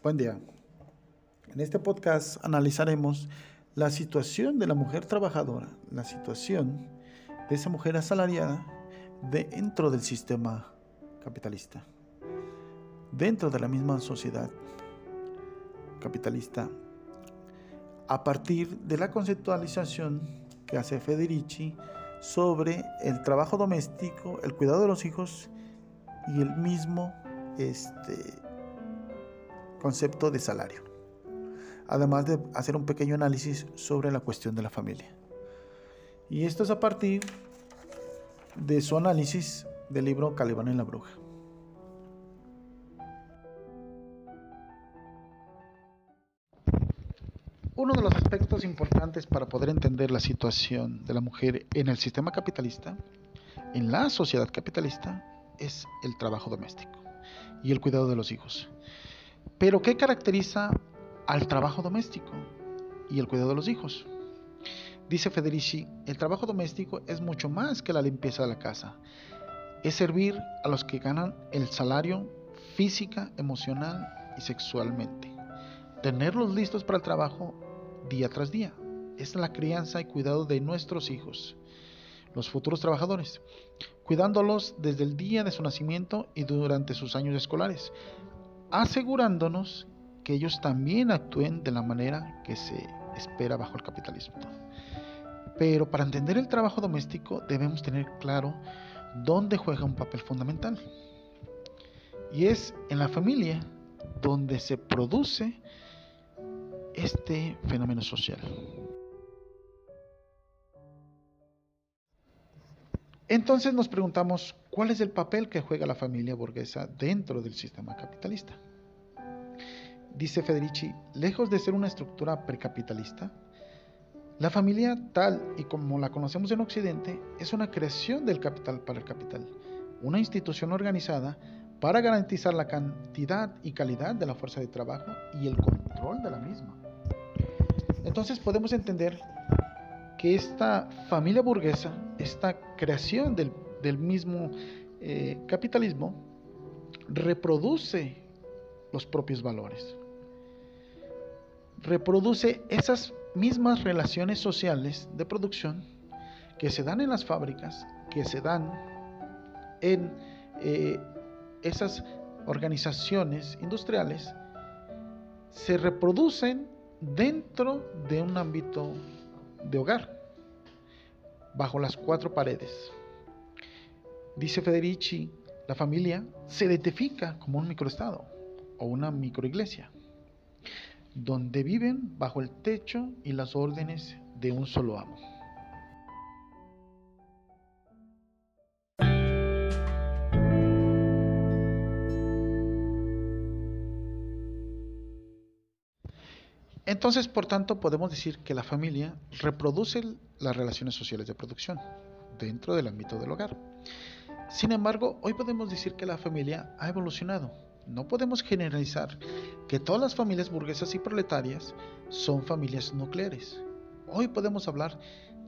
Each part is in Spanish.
Buen día. En este podcast analizaremos la situación de la mujer trabajadora, la situación de esa mujer asalariada dentro del sistema capitalista, dentro de la misma sociedad capitalista, a partir de la conceptualización que hace Federici sobre el trabajo doméstico, el cuidado de los hijos y el mismo este, concepto de salario. Además de hacer un pequeño análisis sobre la cuestión de la familia. Y esto es a partir de su análisis del libro Calibán en la Bruja. Uno de los aspectos importantes para poder entender la situación de la mujer en el sistema capitalista, en la sociedad capitalista, es el trabajo doméstico y el cuidado de los hijos. Pero ¿qué caracteriza al trabajo doméstico y el cuidado de los hijos? Dice Federici, el trabajo doméstico es mucho más que la limpieza de la casa. Es servir a los que ganan el salario física, emocional y sexualmente. Tenerlos listos para el trabajo día tras día. Es la crianza y cuidado de nuestros hijos, los futuros trabajadores, cuidándolos desde el día de su nacimiento y durante sus años escolares, asegurándonos que ellos también actúen de la manera que se espera bajo el capitalismo. Pero para entender el trabajo doméstico debemos tener claro dónde juega un papel fundamental. Y es en la familia donde se produce este fenómeno social. Entonces nos preguntamos, ¿cuál es el papel que juega la familia burguesa dentro del sistema capitalista? Dice Federici, lejos de ser una estructura precapitalista, la familia tal y como la conocemos en Occidente es una creación del capital para el capital, una institución organizada para garantizar la cantidad y calidad de la fuerza de trabajo y el control de la misma. Entonces podemos entender que esta familia burguesa, esta creación del, mismo eh, capitalismo, reproduce los propios valores. Reproduce esas mismas relaciones sociales de producción que se dan en las fábricas, que se dan en eh, esas organizaciones industriales, se reproducen dentro de un ámbito de hogar, bajo las cuatro paredes. Dice Federici, la familia se identifica como un microestado o una microiglesia, donde viven bajo el techo y las órdenes de un solo amo. Entonces, por tanto, podemos decir que la familia reproduce las relaciones sociales de producción dentro del ámbito del hogar. Sin embargo, hoy podemos decir que la familia ha evolucionado. No podemos generalizar que todas las familias burguesas y proletarias son familias nucleares. Hoy podemos hablar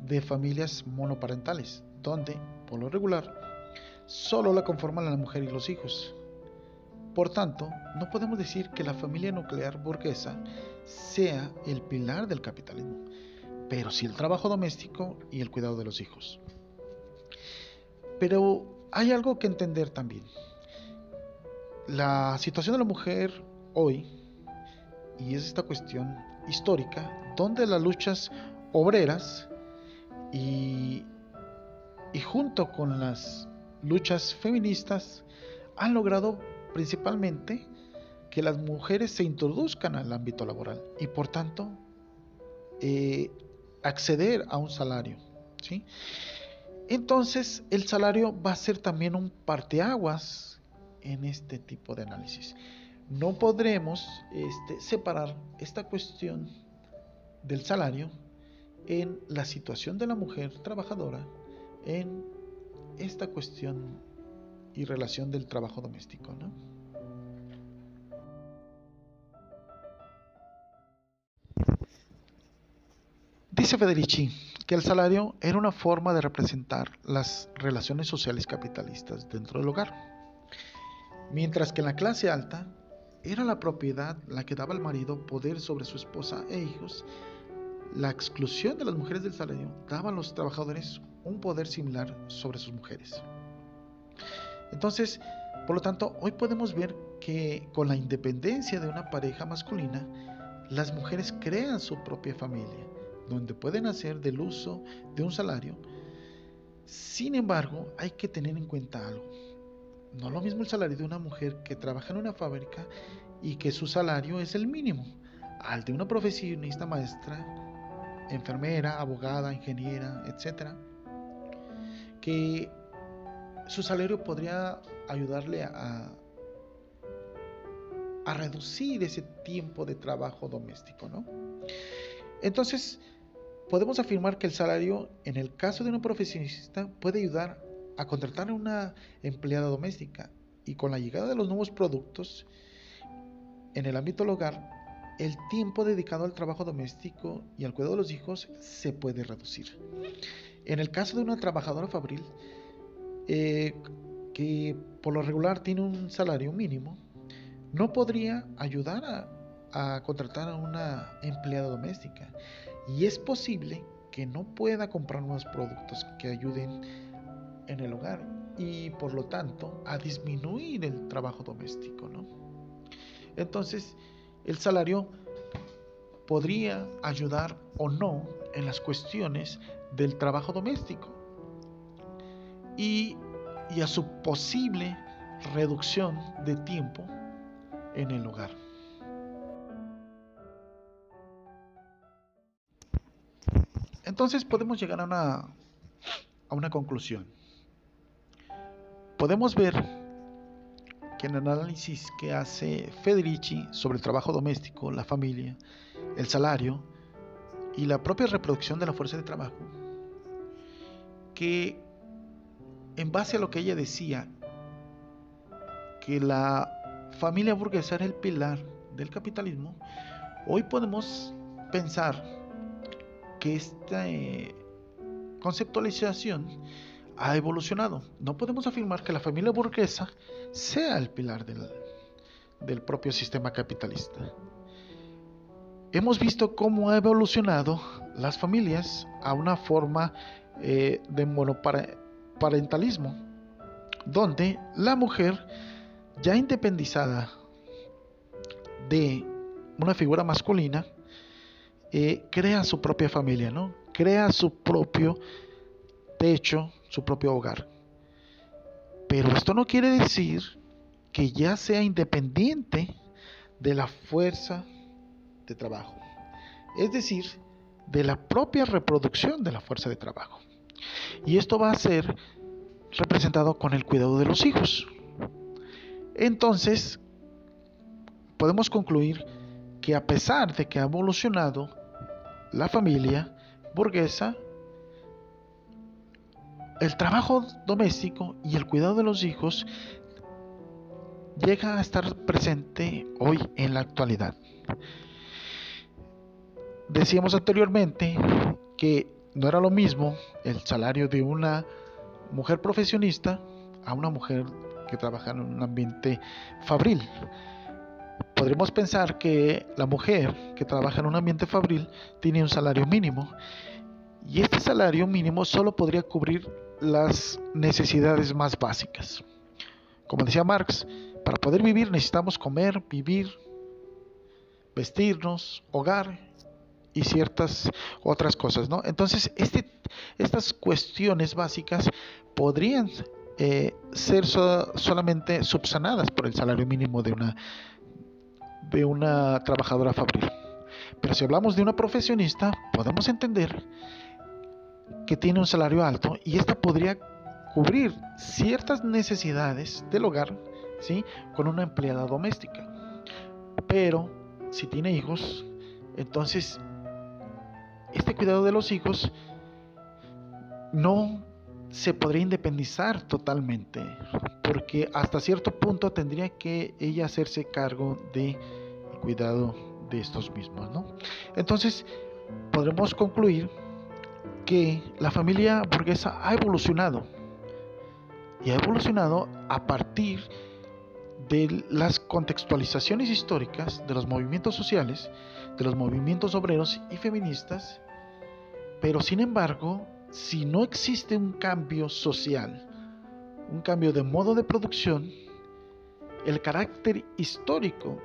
de familias monoparentales, donde, por lo regular, solo la conforman la mujer y los hijos. Por tanto, no podemos decir que la familia nuclear burguesa sea el pilar del capitalismo, pero sí el trabajo doméstico y el cuidado de los hijos. Pero hay algo que entender también. La situación de la mujer hoy, y es esta cuestión histórica, donde las luchas obreras y, y junto con las luchas feministas han logrado principalmente que las mujeres se introduzcan al ámbito laboral y por tanto eh, acceder a un salario. ¿sí? Entonces el salario va a ser también un parteaguas en este tipo de análisis. No podremos este, separar esta cuestión del salario en la situación de la mujer trabajadora, en esta cuestión y relación del trabajo doméstico. ¿no? Dice Federici que el salario era una forma de representar las relaciones sociales capitalistas dentro del hogar, mientras que en la clase alta era la propiedad la que daba al marido poder sobre su esposa e hijos, la exclusión de las mujeres del salario daba a los trabajadores un poder similar sobre sus mujeres. Entonces, por lo tanto, hoy podemos ver que con la independencia de una pareja masculina, las mujeres crean su propia familia, donde pueden hacer del uso de un salario. Sin embargo, hay que tener en cuenta algo. No es lo mismo el salario de una mujer que trabaja en una fábrica y que su salario es el mínimo, al de una profesionista maestra, enfermera, abogada, ingeniera, etc. Que su salario podría ayudarle a, a reducir ese tiempo de trabajo doméstico, ¿no? Entonces, podemos afirmar que el salario, en el caso de un profesionista, puede ayudar a contratar a una empleada doméstica y con la llegada de los nuevos productos en el ámbito del hogar, el tiempo dedicado al trabajo doméstico y al cuidado de los hijos se puede reducir. En el caso de una trabajadora fabril, eh, que por lo regular tiene un salario mínimo, no podría ayudar a, a contratar a una empleada doméstica. Y es posible que no pueda comprar nuevos productos que ayuden en el hogar y por lo tanto a disminuir el trabajo doméstico. ¿no? Entonces, el salario podría ayudar o no en las cuestiones del trabajo doméstico y, y a su posible reducción de tiempo en el hogar. Entonces podemos llegar a una, a una conclusión. Podemos ver que en el análisis que hace Federici sobre el trabajo doméstico, la familia, el salario y la propia reproducción de la fuerza de trabajo, que en base a lo que ella decía, que la familia burguesa era el pilar del capitalismo, hoy podemos pensar que esta eh, conceptualización ha evolucionado. No podemos afirmar que la familia burguesa sea el pilar del, propio sistema capitalista. Hemos visto cómo ha evolucionado las familias a una forma eh, de monoparentalismo, donde la mujer ya independizada de una figura masculina, crea su propia familia, ¿no? Crea su propio techo, su propio hogar. Pero esto no quiere decir que ya sea independiente de la fuerza de trabajo. Es decir, de la propia reproducción de la fuerza de trabajo. Y esto va a ser representado con el cuidado de los hijos. Entonces, podemos concluir que a pesar de que ha evolucionado la familia burguesa, el trabajo doméstico y el cuidado de los hijos llega a estar presente hoy en la actualidad. Decíamos anteriormente que no era lo mismo el salario de una mujer profesionista a una mujer que trabaja en un ambiente fabril. Podríamos pensar que la mujer que trabaja en un ambiente fabril tiene un salario mínimo y este salario mínimo solo podría cubrir las necesidades más básicas. Como decía Marx, para poder vivir necesitamos comer, vivir, vestirnos, hogar y ciertas otras cosas, ¿no? Entonces, este, estas cuestiones básicas podrían eh, ser solamente subsanadas por el salario mínimo de una, de una trabajadora fabril. Pero si hablamos de una profesionista, podemos entender que tiene un salario alto y esta podría cubrir ciertas necesidades del hogar ¿sí? con una empleada doméstica. Pero si tiene hijos, entonces este cuidado de los hijos no se podría independizar totalmente, porque hasta cierto punto tendría que ella hacerse cargo de cuidado de estos mismos, ¿no? Entonces, podremos concluir que la familia burguesa ha evolucionado y ha evolucionado a partir de las contextualizaciones históricas de los movimientos sociales, de los movimientos obreros y feministas, pero sin embargo, si no existe un cambio social, un cambio de modo de producción, el carácter histórico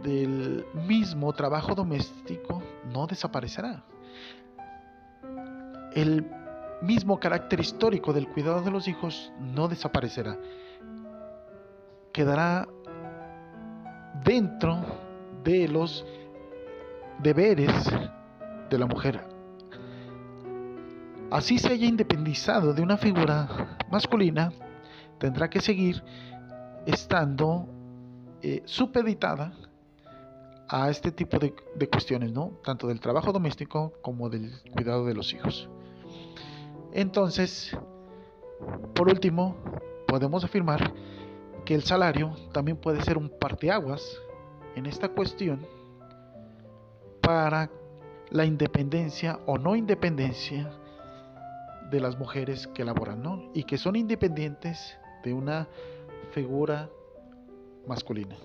del mismo trabajo doméstico no desaparecerá. El mismo carácter histórico del cuidado de los hijos no desaparecerá. Quedará dentro de los deberes de la mujer. Así se haya independizado de una figura masculina, tendrá que seguir estando eh, supeditada a este tipo de, de, cuestiones, ¿no? Tanto del trabajo doméstico como del cuidado de los hijos. Entonces, por último, podemos afirmar que el salario también puede ser un parteaguas en esta cuestión para la independencia o no independencia de las mujeres que laboran, ¿no? Y que son independientes de una figura masculina.